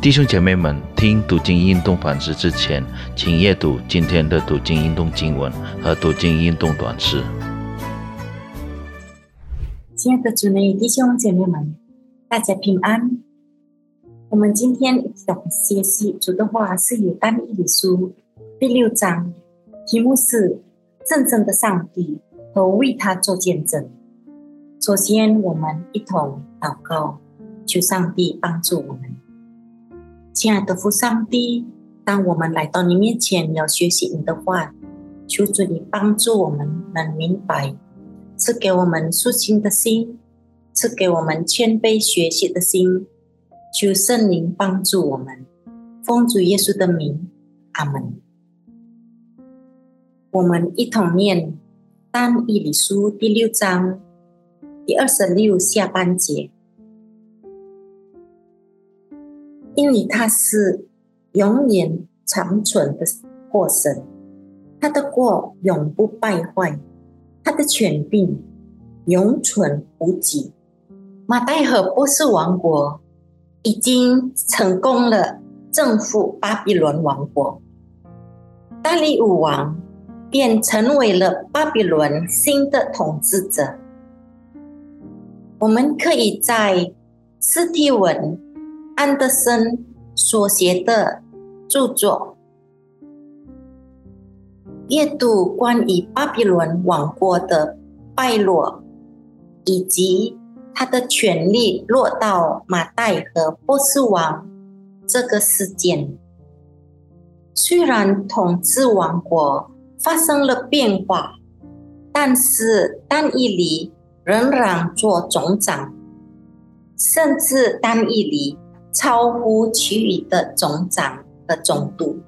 弟兄姐妹们，听读经运动反思之前，请阅读今天的读经运动经文和读经运动短诗。亲爱的主内弟兄姐妹们，大家平安。我们今天一起学习主的话，是有《单一的书》第六章，题目是“真正的上帝和为他做见证”。首先，我们一同祷告，求上帝帮助我们。亲爱的父上帝，当我们来到你面前要学习你的话，求主你帮助我们能明白，赐给我们舒心的心，赐给我们谦卑学习的心。求圣灵帮助我们，奉主耶稣的名，阿门。我们一同念但以理书第六章第二十六下半节。因为他是永远长存的过神，他的过永不败坏，他的权柄永存无极。马代和波斯王国已经成功了征服巴比伦王国，大利武王便成为了巴比伦新的统治者。我们可以在斯蒂文。安德森所写的著作，阅读关于巴比伦王国的败落，以及他的权力落到马代和波斯王这个事件。虽然统治王国发生了变化，但是丹一里仍然做总长，甚至丹一里。超乎其余的总长的总督，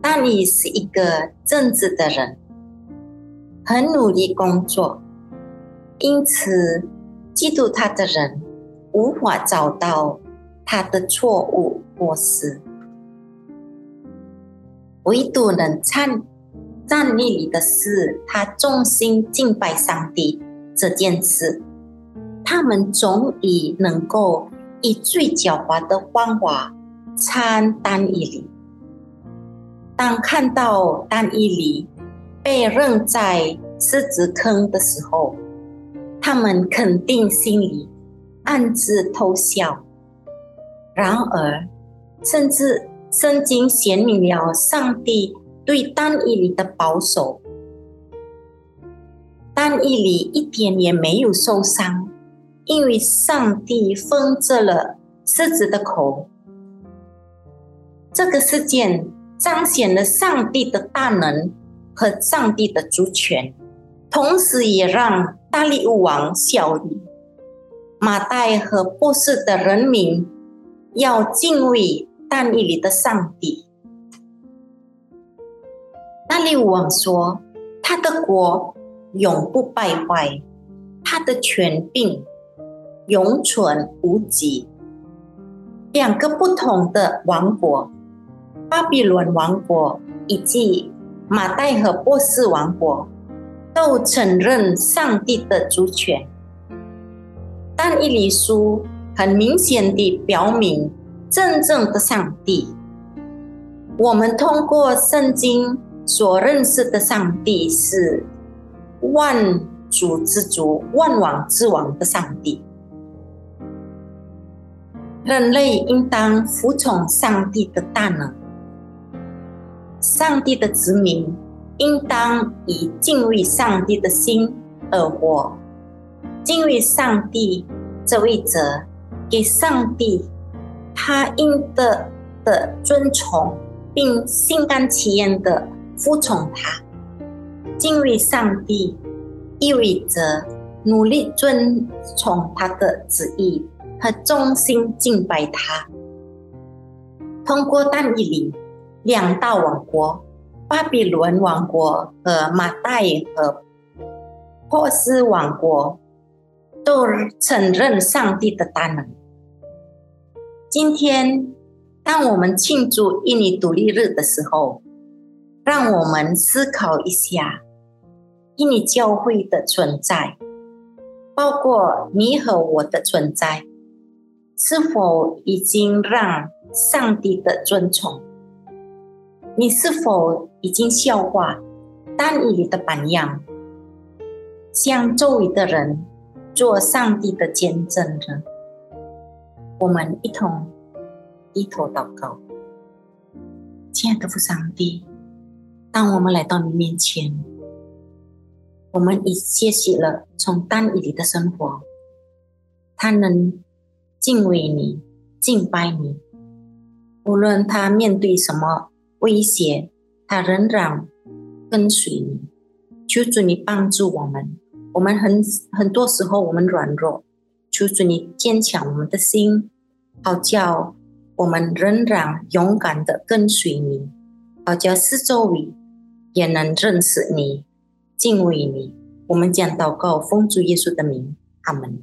但你是一个正直的人，很努力工作，因此嫉妒他的人无法找到他的错误或失，唯独能站站立里的是他忠心敬拜上帝这件事，他们总以能够。以最狡猾的方法参丹一里。当看到丹一里被扔在狮子坑的时候，他们肯定心里暗自偷笑。然而，甚至圣经显明了上帝对丹一里的保守，丹伊里一点也没有受伤。因为上帝封住了狮子的口，这个事件彰显了上帝的大能和上帝的主权，同时也让大力王效力。马代和波斯的人民要敬畏大力里的上帝。大力王说：“他的国永不败坏，他的权柄。”永存无极。两个不同的王国——巴比伦王国以及马代和波斯王国，都承认上帝的主权。但一里书很明显地表明，真正的上帝，我们通过圣经所认识的上帝是万主之主、万王之王的上帝。人类应当服从上帝的大能，上帝的子民应当以敬畏上帝的心而活。敬畏上帝这位者，给上帝他应得的尊崇，并心甘情愿的服从他。敬畏上帝意味着努力遵从他的旨意。和衷心敬拜他，通过但以理两大王国——巴比伦王国和马代和波斯王国，都承认上帝的大能。今天，当我们庆祝印尼独立日的时候，让我们思考一下印尼教会的存在，包括你和我的存在。是否已经让上帝的尊崇？你是否已经效化但以理的榜样，向周围的人做上帝的见证人？我们一同低头祷告，亲爱的父上帝，当我们来到你面前，我们已学习了从单以理的生活，他能敬畏你、敬拜你，无论他面对什么。威胁，他仍然跟随你。求主你帮助我们，我们很很多时候我们软弱，求主你坚强我们的心，好叫我们仍然勇敢的跟随你，好叫四周围也能认识你、敬畏你。我们将祷告奉主耶稣的名，阿门。